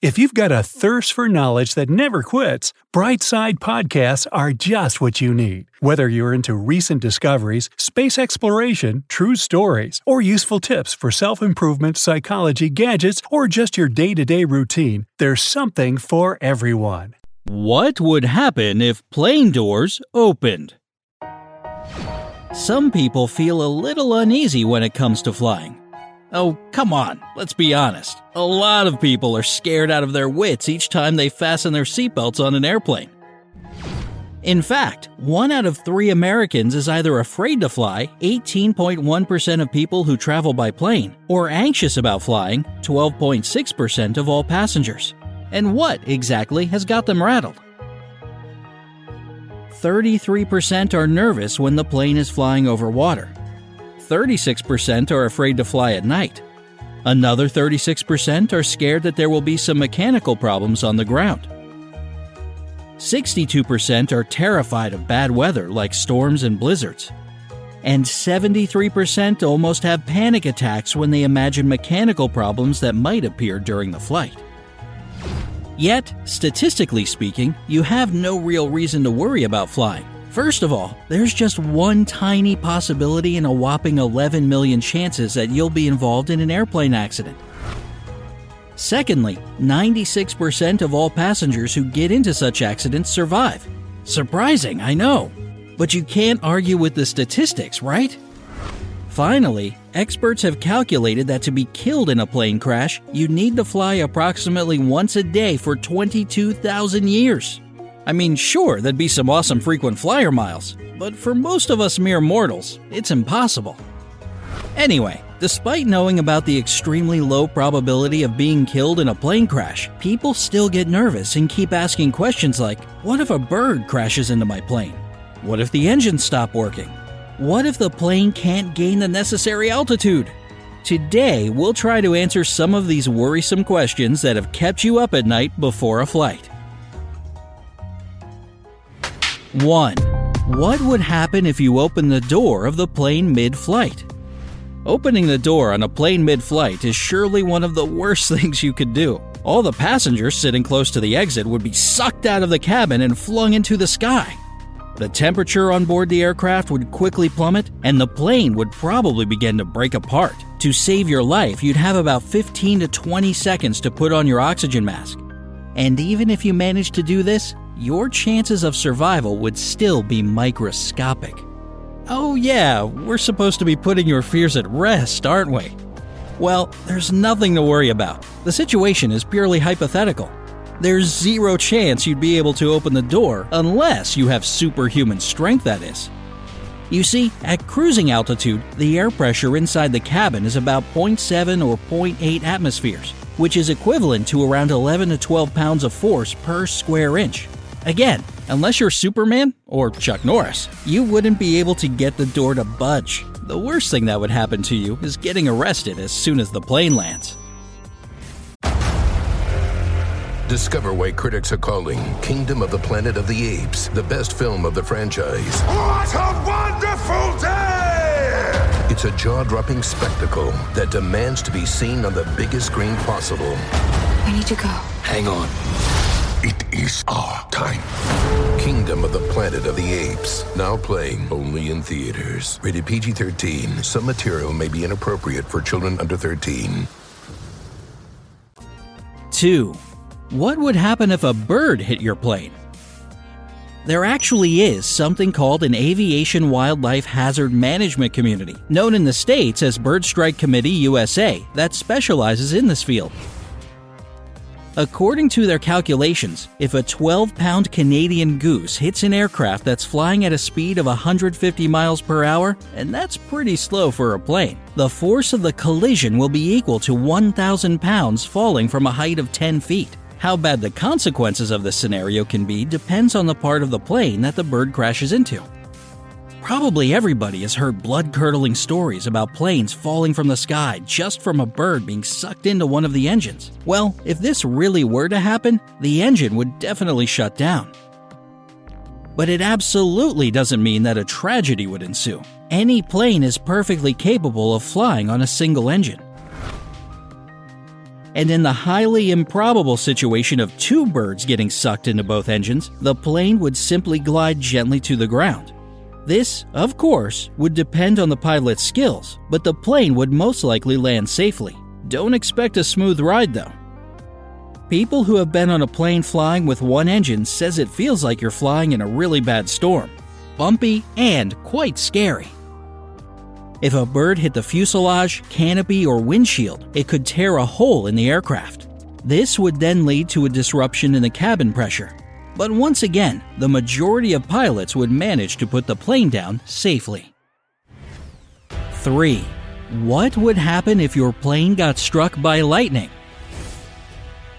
If you've got a thirst for knowledge that never quits, Brightside Podcasts are just what you need. Whether you're into recent discoveries, space exploration, true stories, or useful tips for self improvement, psychology, gadgets, or just your day to day routine, there's something for everyone. What would happen if plane doors opened? Some people feel a little uneasy when it comes to flying. Oh, come on, let's be honest. A lot of people are scared out of their wits each time they fasten their seatbelts on an airplane. In fact, one out of three Americans is either afraid to fly, 18.1% of people who travel by plane, or anxious about flying, 12.6% of all passengers. And what exactly has got them rattled? 33% are nervous when the plane is flying over water. 36% are afraid to fly at night. Another 36% are scared that there will be some mechanical problems on the ground. 62% are terrified of bad weather like storms and blizzards. And 73% almost have panic attacks when they imagine mechanical problems that might appear during the flight. Yet, statistically speaking, you have no real reason to worry about flying. First of all, there's just one tiny possibility in a whopping 11 million chances that you'll be involved in an airplane accident. Secondly, 96% of all passengers who get into such accidents survive. Surprising, I know. But you can't argue with the statistics, right? Finally, experts have calculated that to be killed in a plane crash, you need to fly approximately once a day for 22,000 years. I mean, sure, that'd be some awesome frequent flyer miles, but for most of us mere mortals, it's impossible. Anyway, despite knowing about the extremely low probability of being killed in a plane crash, people still get nervous and keep asking questions like What if a bird crashes into my plane? What if the engines stop working? What if the plane can't gain the necessary altitude? Today, we'll try to answer some of these worrisome questions that have kept you up at night before a flight. 1. What would happen if you open the door of the plane mid flight? Opening the door on a plane mid flight is surely one of the worst things you could do. All the passengers sitting close to the exit would be sucked out of the cabin and flung into the sky. The temperature on board the aircraft would quickly plummet, and the plane would probably begin to break apart. To save your life, you'd have about 15 to 20 seconds to put on your oxygen mask. And even if you managed to do this, your chances of survival would still be microscopic. Oh, yeah, we're supposed to be putting your fears at rest, aren't we? Well, there's nothing to worry about. The situation is purely hypothetical. There's zero chance you'd be able to open the door unless you have superhuman strength, that is. You see, at cruising altitude, the air pressure inside the cabin is about 0.7 or 0.8 atmospheres, which is equivalent to around 11 to 12 pounds of force per square inch. Again, unless you're Superman or Chuck Norris, you wouldn't be able to get the door to budge. The worst thing that would happen to you is getting arrested as soon as the plane lands. Discover why critics are calling Kingdom of the Planet of the Apes the best film of the franchise. What a wonderful day! It's a jaw dropping spectacle that demands to be seen on the biggest screen possible. We need to go. Hang on. It is our time. Kingdom of the Planet of the Apes. Now playing only in theaters. Rated PG 13. Some material may be inappropriate for children under 13. 2. What would happen if a bird hit your plane? There actually is something called an Aviation Wildlife Hazard Management Community, known in the States as Bird Strike Committee USA, that specializes in this field. According to their calculations, if a 12 pound Canadian goose hits an aircraft that's flying at a speed of 150 miles per hour, and that's pretty slow for a plane, the force of the collision will be equal to 1,000 pounds falling from a height of 10 feet. How bad the consequences of this scenario can be depends on the part of the plane that the bird crashes into. Probably everybody has heard blood curdling stories about planes falling from the sky just from a bird being sucked into one of the engines. Well, if this really were to happen, the engine would definitely shut down. But it absolutely doesn't mean that a tragedy would ensue. Any plane is perfectly capable of flying on a single engine. And in the highly improbable situation of two birds getting sucked into both engines, the plane would simply glide gently to the ground. This, of course, would depend on the pilot's skills, but the plane would most likely land safely. Don't expect a smooth ride though. People who have been on a plane flying with one engine says it feels like you're flying in a really bad storm. Bumpy and quite scary. If a bird hit the fuselage, canopy, or windshield, it could tear a hole in the aircraft. This would then lead to a disruption in the cabin pressure, but once again, the majority of pilots would manage to put the plane down safely. 3. What would happen if your plane got struck by lightning?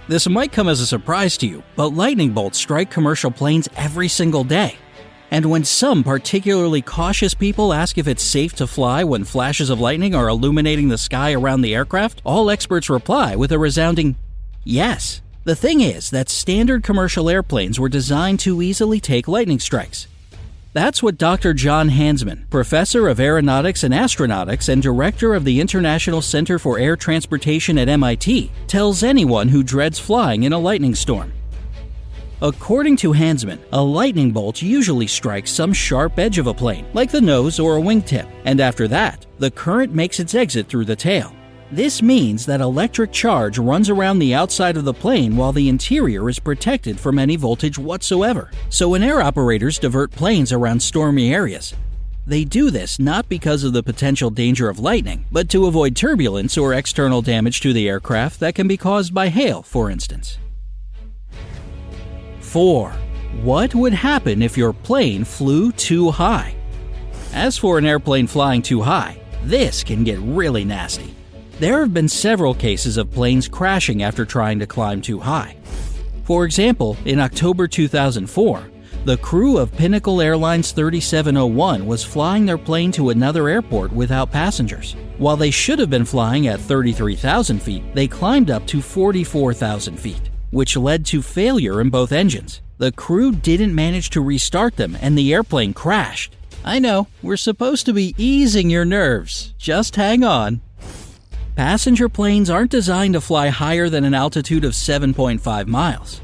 This might come as a surprise to you, but lightning bolts strike commercial planes every single day. And when some particularly cautious people ask if it's safe to fly when flashes of lightning are illuminating the sky around the aircraft, all experts reply with a resounding yes. The thing is that standard commercial airplanes were designed to easily take lightning strikes. That's what Dr. John Hansman, professor of aeronautics and astronautics and director of the International Center for Air Transportation at MIT, tells anyone who dreads flying in a lightning storm. According to Hansman, a lightning bolt usually strikes some sharp edge of a plane, like the nose or a wingtip, and after that, the current makes its exit through the tail. This means that electric charge runs around the outside of the plane while the interior is protected from any voltage whatsoever. So when air operators divert planes around stormy areas, they do this not because of the potential danger of lightning, but to avoid turbulence or external damage to the aircraft that can be caused by hail, for instance. 4. What would happen if your plane flew too high? As for an airplane flying too high, this can get really nasty. There have been several cases of planes crashing after trying to climb too high. For example, in October 2004, the crew of Pinnacle Airlines 3701 was flying their plane to another airport without passengers. While they should have been flying at 33,000 feet, they climbed up to 44,000 feet, which led to failure in both engines. The crew didn't manage to restart them and the airplane crashed. I know, we're supposed to be easing your nerves. Just hang on. Passenger planes aren't designed to fly higher than an altitude of 7.5 miles.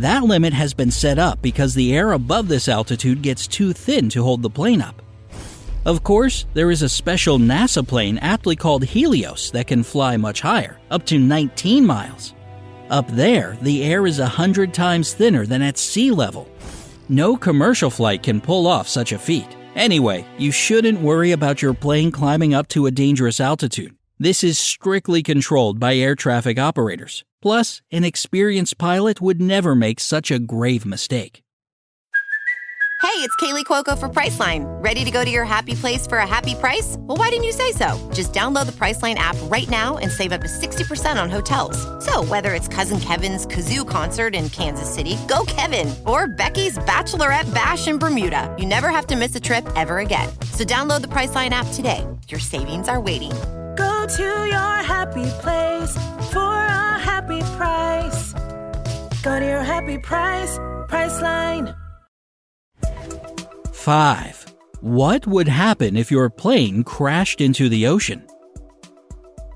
That limit has been set up because the air above this altitude gets too thin to hold the plane up. Of course, there is a special NASA plane aptly called Helios that can fly much higher, up to 19 miles. Up there, the air is 100 times thinner than at sea level. No commercial flight can pull off such a feat. Anyway, you shouldn't worry about your plane climbing up to a dangerous altitude. This is strictly controlled by air traffic operators. Plus, an experienced pilot would never make such a grave mistake. Hey, it's Kaley Cuoco for Priceline. Ready to go to your happy place for a happy price? Well, why didn't you say so? Just download the Priceline app right now and save up to 60% on hotels. So, whether it's Cousin Kevin's Kazoo concert in Kansas City, go Kevin, or Becky's Bachelorette Bash in Bermuda, you never have to miss a trip ever again. So, download the Priceline app today. Your savings are waiting Go to your happy place for a happy price. Go to your happy price, Priceline. 5. What would happen if your plane crashed into the ocean?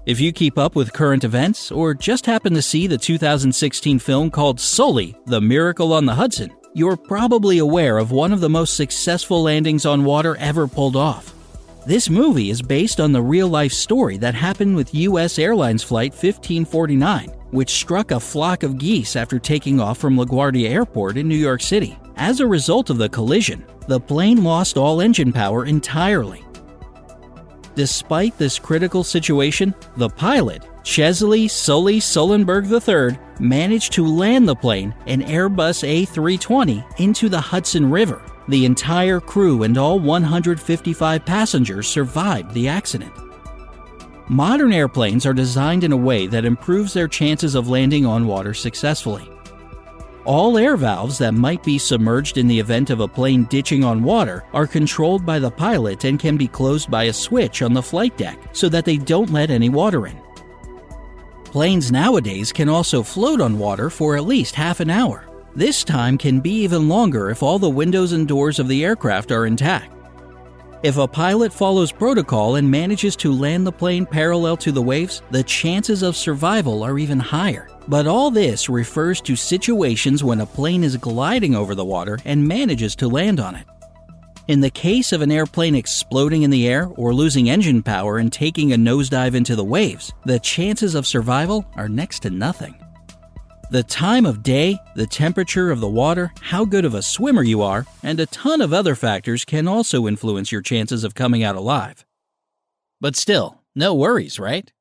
If you keep up with current events or just happen to see the 2016 film called Sully The Miracle on the Hudson, you're probably aware of one of the most successful landings on water ever pulled off. This movie is based on the real life story that happened with U.S. Airlines Flight 1549, which struck a flock of geese after taking off from LaGuardia Airport in New York City. As a result of the collision, the plane lost all engine power entirely. Despite this critical situation, the pilot, Chesley Sully Sullenberg III, managed to land the plane, an Airbus A320, into the Hudson River the entire crew and all 155 passengers survived the accident. Modern airplanes are designed in a way that improves their chances of landing on water successfully. All air valves that might be submerged in the event of a plane ditching on water are controlled by the pilot and can be closed by a switch on the flight deck so that they don't let any water in. Planes nowadays can also float on water for at least half an hour. This time can be even longer if all the windows and doors of the aircraft are intact. If a pilot follows protocol and manages to land the plane parallel to the waves, the chances of survival are even higher. But all this refers to situations when a plane is gliding over the water and manages to land on it. In the case of an airplane exploding in the air or losing engine power and taking a nosedive into the waves, the chances of survival are next to nothing. The time of day, the temperature of the water, how good of a swimmer you are, and a ton of other factors can also influence your chances of coming out alive. But still, no worries, right?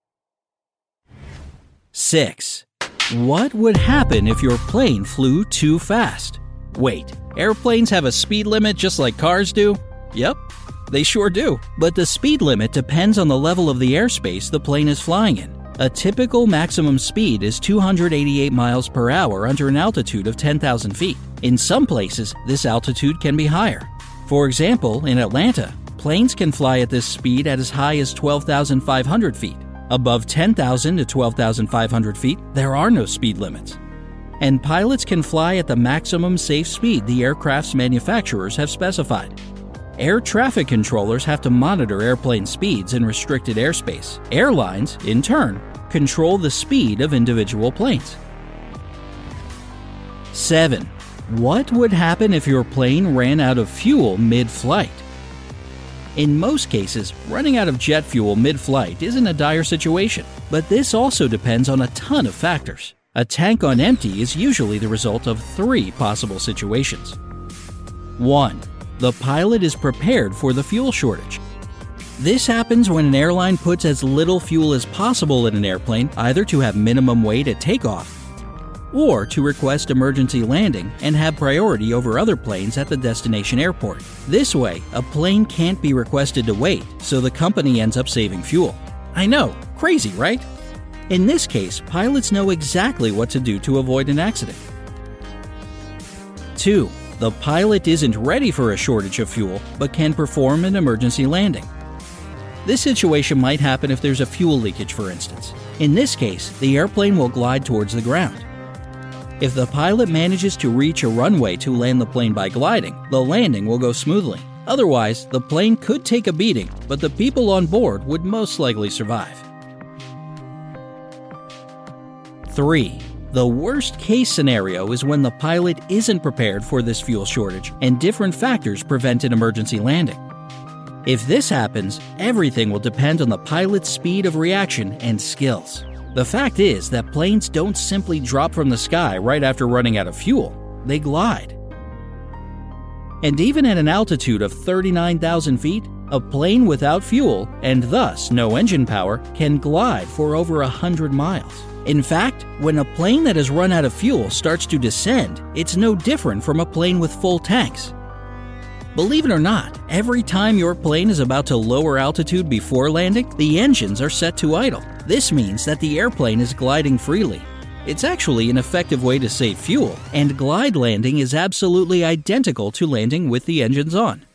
6. What would happen if your plane flew too fast? Wait, airplanes have a speed limit just like cars do? Yep, they sure do. But the speed limit depends on the level of the airspace the plane is flying in. A typical maximum speed is 288 miles per hour under an altitude of 10,000 feet. In some places, this altitude can be higher. For example, in Atlanta, planes can fly at this speed at as high as 12,500 feet. Above 10,000 to 12,500 feet, there are no speed limits. And pilots can fly at the maximum safe speed the aircraft's manufacturers have specified. Air traffic controllers have to monitor airplane speeds in restricted airspace. Airlines, in turn, control the speed of individual planes. 7. What would happen if your plane ran out of fuel mid flight? In most cases, running out of jet fuel mid flight isn't a dire situation, but this also depends on a ton of factors. A tank on empty is usually the result of three possible situations. 1. The pilot is prepared for the fuel shortage. This happens when an airline puts as little fuel as possible in an airplane either to have minimum weight at takeoff or to request emergency landing and have priority over other planes at the destination airport. This way, a plane can't be requested to wait, so the company ends up saving fuel. I know, crazy, right? In this case, pilots know exactly what to do to avoid an accident. 2. The pilot isn't ready for a shortage of fuel, but can perform an emergency landing. This situation might happen if there's a fuel leakage, for instance. In this case, the airplane will glide towards the ground. If the pilot manages to reach a runway to land the plane by gliding, the landing will go smoothly. Otherwise, the plane could take a beating, but the people on board would most likely survive. 3. The worst case scenario is when the pilot isn't prepared for this fuel shortage and different factors prevent an emergency landing. If this happens, everything will depend on the pilot's speed of reaction and skills. The fact is that planes don't simply drop from the sky right after running out of fuel, they glide. And even at an altitude of 39,000 feet, a plane without fuel, and thus no engine power, can glide for over 100 miles. In fact, when a plane that has run out of fuel starts to descend, it's no different from a plane with full tanks. Believe it or not, every time your plane is about to lower altitude before landing, the engines are set to idle. This means that the airplane is gliding freely. It's actually an effective way to save fuel, and glide landing is absolutely identical to landing with the engines on.